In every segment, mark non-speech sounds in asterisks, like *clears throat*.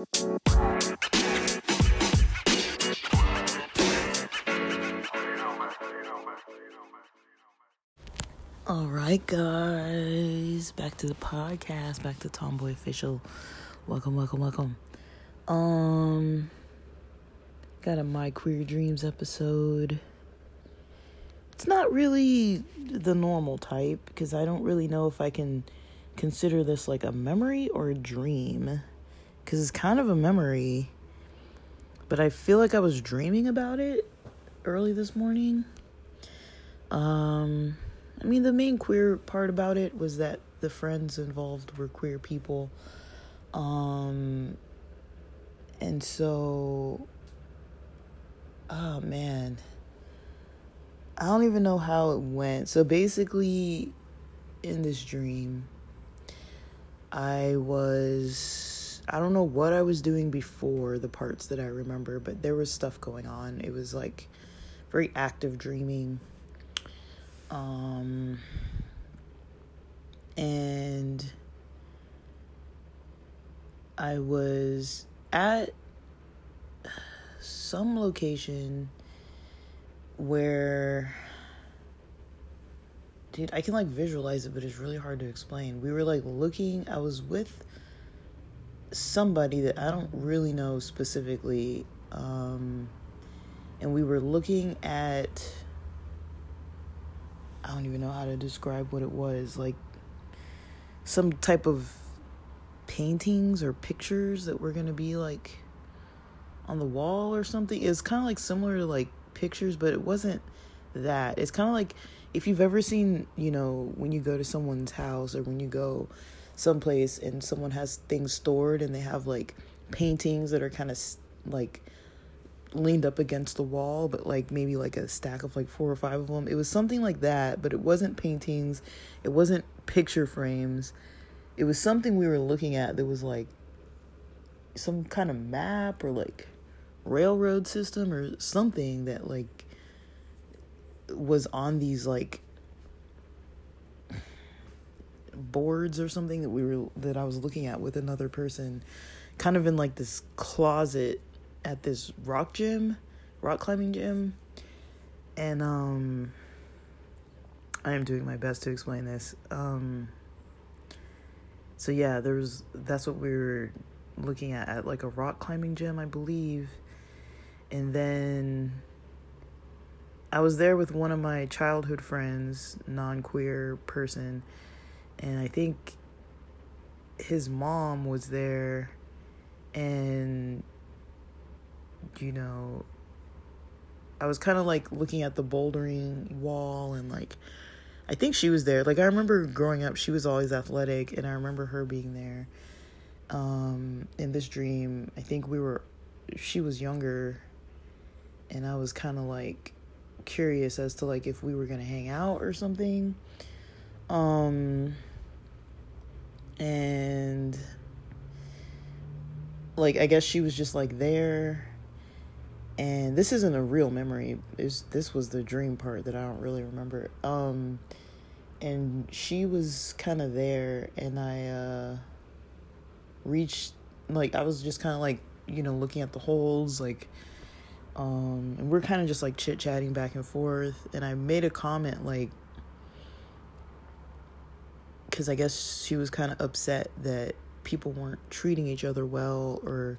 All right, guys, back to the podcast, back to Tomboy Official. Welcome, welcome, welcome. Um, got a My Queer Dreams episode. It's not really the normal type because I don't really know if I can consider this like a memory or a dream because it's kind of a memory, but I feel like I was dreaming about it early this morning. Um, I mean, the main queer part about it was that the friends involved were queer people. Um, and so, oh man, I don't even know how it went. So basically, in this dream, I was, I don't know what I was doing before the parts that I remember, but there was stuff going on. It was like very active dreaming um, and I was at some location where dude i can like visualize it but it's really hard to explain we were like looking i was with somebody that i don't really know specifically um and we were looking at I don't even know how to describe what it was. Like some type of paintings or pictures that were going to be like on the wall or something. It's kind of like similar to like pictures, but it wasn't that. It's kind of like if you've ever seen, you know, when you go to someone's house or when you go someplace and someone has things stored and they have like paintings that are kind of like leaned up against the wall, but like maybe like a stack of like four or five of them. It was something like that, but it wasn't paintings, it wasn't picture frames. It was something we were looking at that was like some kind of map or like railroad system or something that like was on these like boards or something that we were that I was looking at with another person kind of in like this closet at this rock gym, rock climbing gym. And um I am doing my best to explain this. Um so yeah, there's that's what we were looking at at like a rock climbing gym, I believe. And then I was there with one of my childhood friends, non-queer person, and I think his mom was there and you know, I was kind of like looking at the bouldering wall and like I think she was there. Like I remember growing up, she was always athletic and I remember her being there. Um in this dream, I think we were she was younger and I was kind of like curious as to like if we were going to hang out or something. Um and like I guess she was just like there. And this isn't a real memory. Is this was the dream part that i don't really remember. Um and she was kind of there and i uh reached like i was just kind of like you know looking at the holes like um and we're kind of just like chit chatting back and forth. And i made a comment like because i guess she was kind of upset that people weren't treating each other well or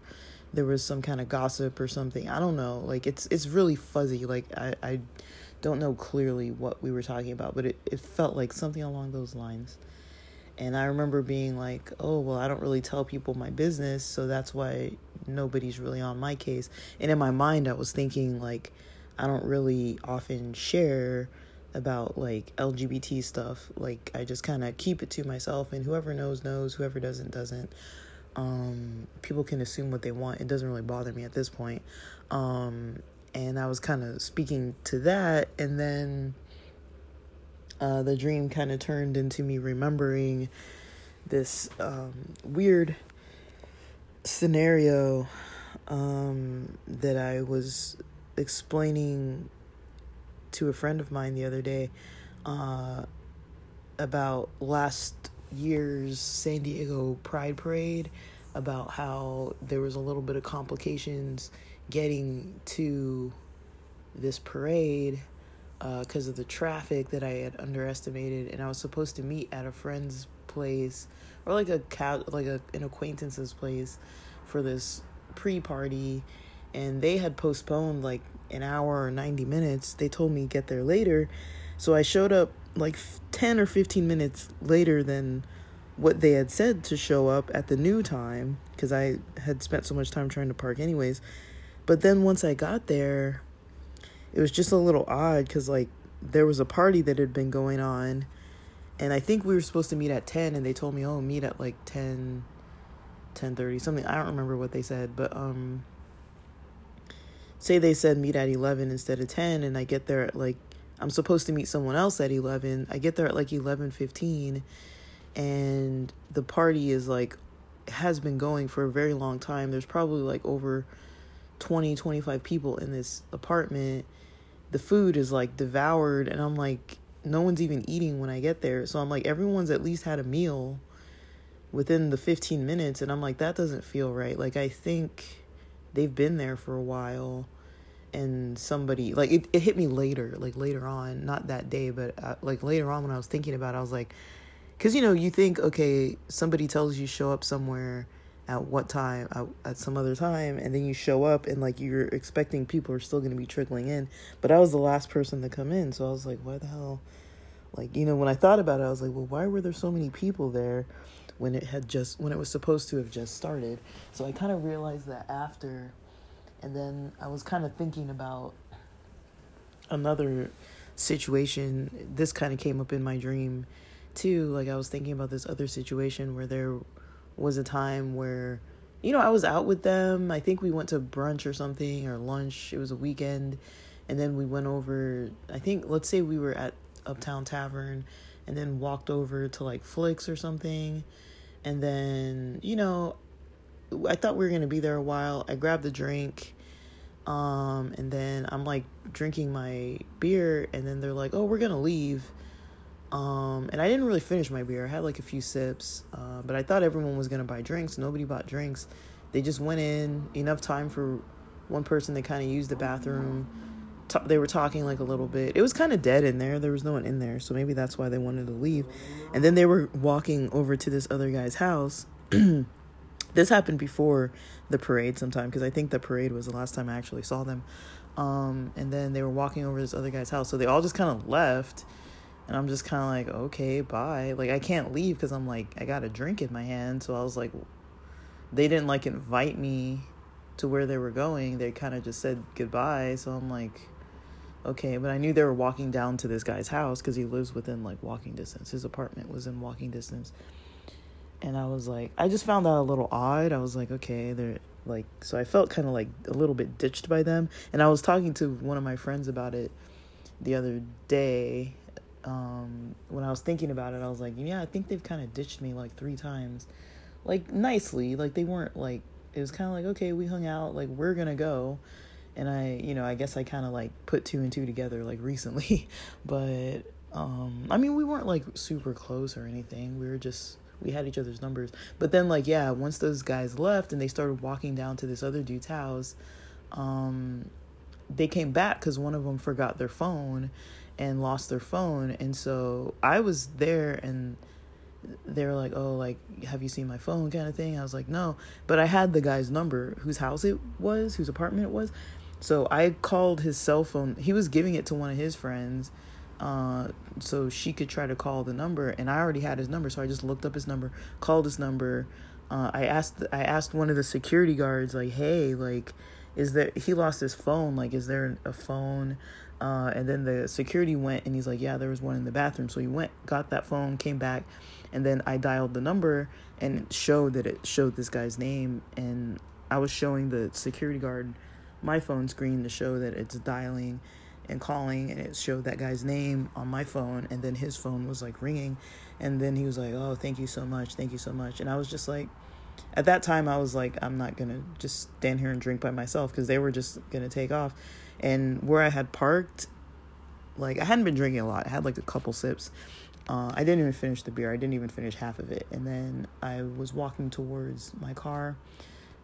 there was some kind of gossip or something. I don't know. Like it's it's really fuzzy. Like I, I don't know clearly what we were talking about, but it, it felt like something along those lines. And I remember being like, oh, well, I don't really tell people my business, so that's why nobody's really on my case. And in my mind, I was thinking, like, I don't really often share about like LGBT stuff. Like, I just kind of keep it to myself, and whoever knows, knows, whoever doesn't, doesn't um, people can assume what they want. It doesn't really bother me at this point. Um, and I was kind of speaking to that, and then uh, the dream kind of turned into me remembering this um, weird scenario um, that I was explaining to a friend of mine the other day uh, about last year's San Diego Pride Parade. about how there was a little bit of complications getting to this parade because uh, of the traffic that I had underestimated, and I was supposed to meet at a friend's place or like a cat like a an acquaintance's place for this pre-party, and they had postponed like an hour or ninety minutes. They told me get there later, so I showed up like ten or fifteen minutes later than what they had said to show up at the new time because I had spent so much time trying to park anyways. But then once I got there, it was just a little odd because like there was a party that had been going on and i think we were supposed to meet at 10 and they told me oh meet at like 10 30 something i don't remember what they said but um say they said meet at 11 instead of 10 and i get there at like i'm supposed to meet someone else at 11 i get there at like 11:15 and the party is like has been going for a very long time. There's probably like over 20 25 people in this apartment. The food is like devoured and i'm like no one's even eating when i get there. So i'm like everyone's at least had a meal within the 15 minutes and i'm like that doesn't feel right. Like i think they've been there for a while and somebody like it, it hit me later like later on not that day but uh, like later on when i was thinking about it i was like because you know you think okay somebody tells you show up somewhere at what time at, at some other time and then you show up and like you're expecting people are still going to be trickling in but i was the last person to come in so i was like why the hell? Like you know when i thought about it i was like well why were there so many people there when it had just when it was supposed to have just started so i kind of realized that after and then i was kind of thinking about another situation this kind of came up in my dream too like i was thinking about this other situation where there was a time where you know, I was out with them. I think we went to brunch or something or lunch. It was a weekend. And then we went over, I think, let's say we were at Uptown Tavern and then walked over to like Flicks or something. And then, you know, I thought we were going to be there a while. I grabbed the drink. Um, and then I'm like drinking my beer. And then they're like, oh, we're going to leave. Um, and I didn't really finish my beer. I had like a few sips, uh, but I thought everyone was gonna buy drinks. Nobody bought drinks. They just went in enough time for one person to kind of use the bathroom. T- they were talking like a little bit. It was kind of dead in there. There was no one in there, so maybe that's why they wanted to leave. And then they were walking over to this other guy's house. *clears throat* this happened before the parade sometime because I think the parade was the last time I actually saw them. Um, and then they were walking over this other guy's house, so they all just kind of left and I'm just kind of like, okay, bye. Like, I can't leave because I'm like, I got a drink in my hand. So I was like, they didn't like invite me to where they were going. They kind of just said goodbye. So I'm like, okay. But I knew they were walking down to this guy's house because he lives within like walking distance. His apartment was in walking distance. And I was like, I just found that a little odd. I was like, okay, they're like, so I felt kind of like a little bit ditched by them. And I was talking to one of my friends about it the other day um, when I was thinking about it, I was like, yeah, I think they've kind of ditched me like three times, like nicely. Like they weren't like it was kind of like okay, we hung out, like we're gonna go, and I, you know, I guess I kind of like put two and two together like recently, *laughs* but um, I mean, we weren't like super close or anything. We were just we had each other's numbers, but then like yeah, once those guys left and they started walking down to this other dude's house, um, they came back because one of them forgot their phone and lost their phone. And so i was there and they were like oh like have you seen my phone? kind of thing. I was like no. But i had the guy's number whose house it was whose apartment it was so i called his cell phone he was giving it to one of his friends uh, so she could try to call the number and i already had his number so i just looked up his number called his number uh, i asked i asked one of the security guards like hey like is there he lost his phone like is there a phone uh, and then the security went and he's like, yeah, there was one in the bathroom. So he went, got that phone, came back, and then I dialed the number and showed that it showed this guy's name. And I was showing the security guard my phone screen to show that it's dialing and calling, and it showed that guy's name on my phone. And then his phone was like ringing. And then he was like, oh, thank you so much. Thank you so much. And I was just like, at that time, I was like, I'm not gonna just stand here and drink by myself because they were just gonna take off and where I had parked, like I hadn't been drinking a lot. I had like a couple sips, Uh, I didn't even finish the beer. I didn't even finish half of it. And then I was walking towards my car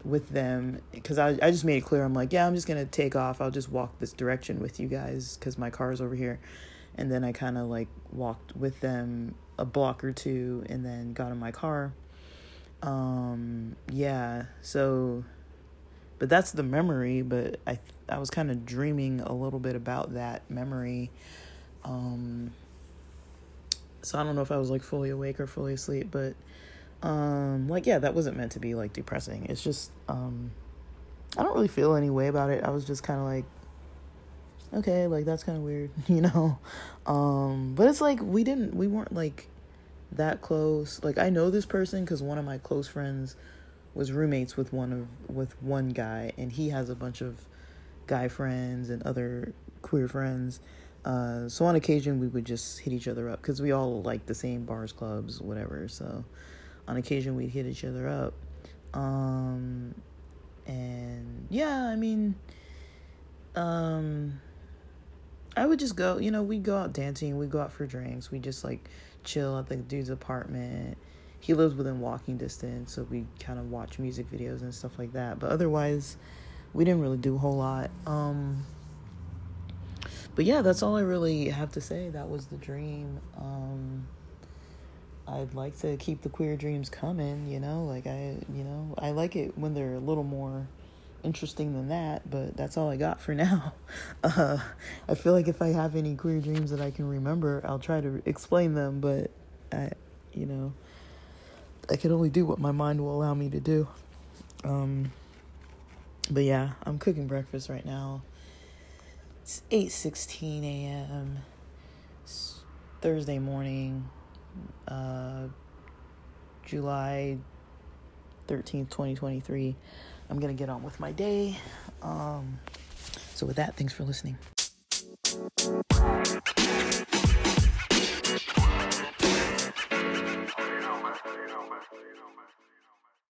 with them because I, I just made it clear I'm like, yeah, I'm just to take off. I'll just walk this direction with you guys because my car is over here. And then I kind of like walked with them a block or two and then got in my car. Um, yeah, so, but that's the memory, but I, I was kind of dreaming a little bit about that memory. Um, so I don't know if I was like fully awake or fully asleep, but um like yeah, that wasn't meant to be like depressing. It's just um I don't really feel any way about it. I was just kind of like okay, like that's kind of weird, *laughs* you know. Um but it's like we didn't we weren't like that close. Like I know this person cuz one of my close friends was roommates with one of with one guy and he has a bunch of guy friends and other queer friends uh, so on occasion we would just hit each other up because we all like the same bars, clubs, whatever. So on occasion we'd hit each other up. Um, and yeah, I mean, um, I would just go. You know, we'd go out dancing. We'd go out for drinks. We just like chill at the dude's apartment. He lives within walking distance, so we kind of watch music videos and stuff like that. But otherwise, we didn't really do a whole lot. Um, but yeah, that's all I really have to say. That was the dream. Um, I'd like to keep the queer dreams coming, you know, like I, you know, I like it when they're a little more interesting than that, but that's all I got for *laughs* now. Uh, I feel like if I have any queer dreams that I can remember, I'll try to explain them, but I, you know, I can only do what my mind will allow me to do. Um, but yeah, I'm cooking breakfast right now. It's 8:16 a.m. Thursday morning, uh, July 13th, 2023. I'm going to get on with my day. Um, so, with that, thanks for listening.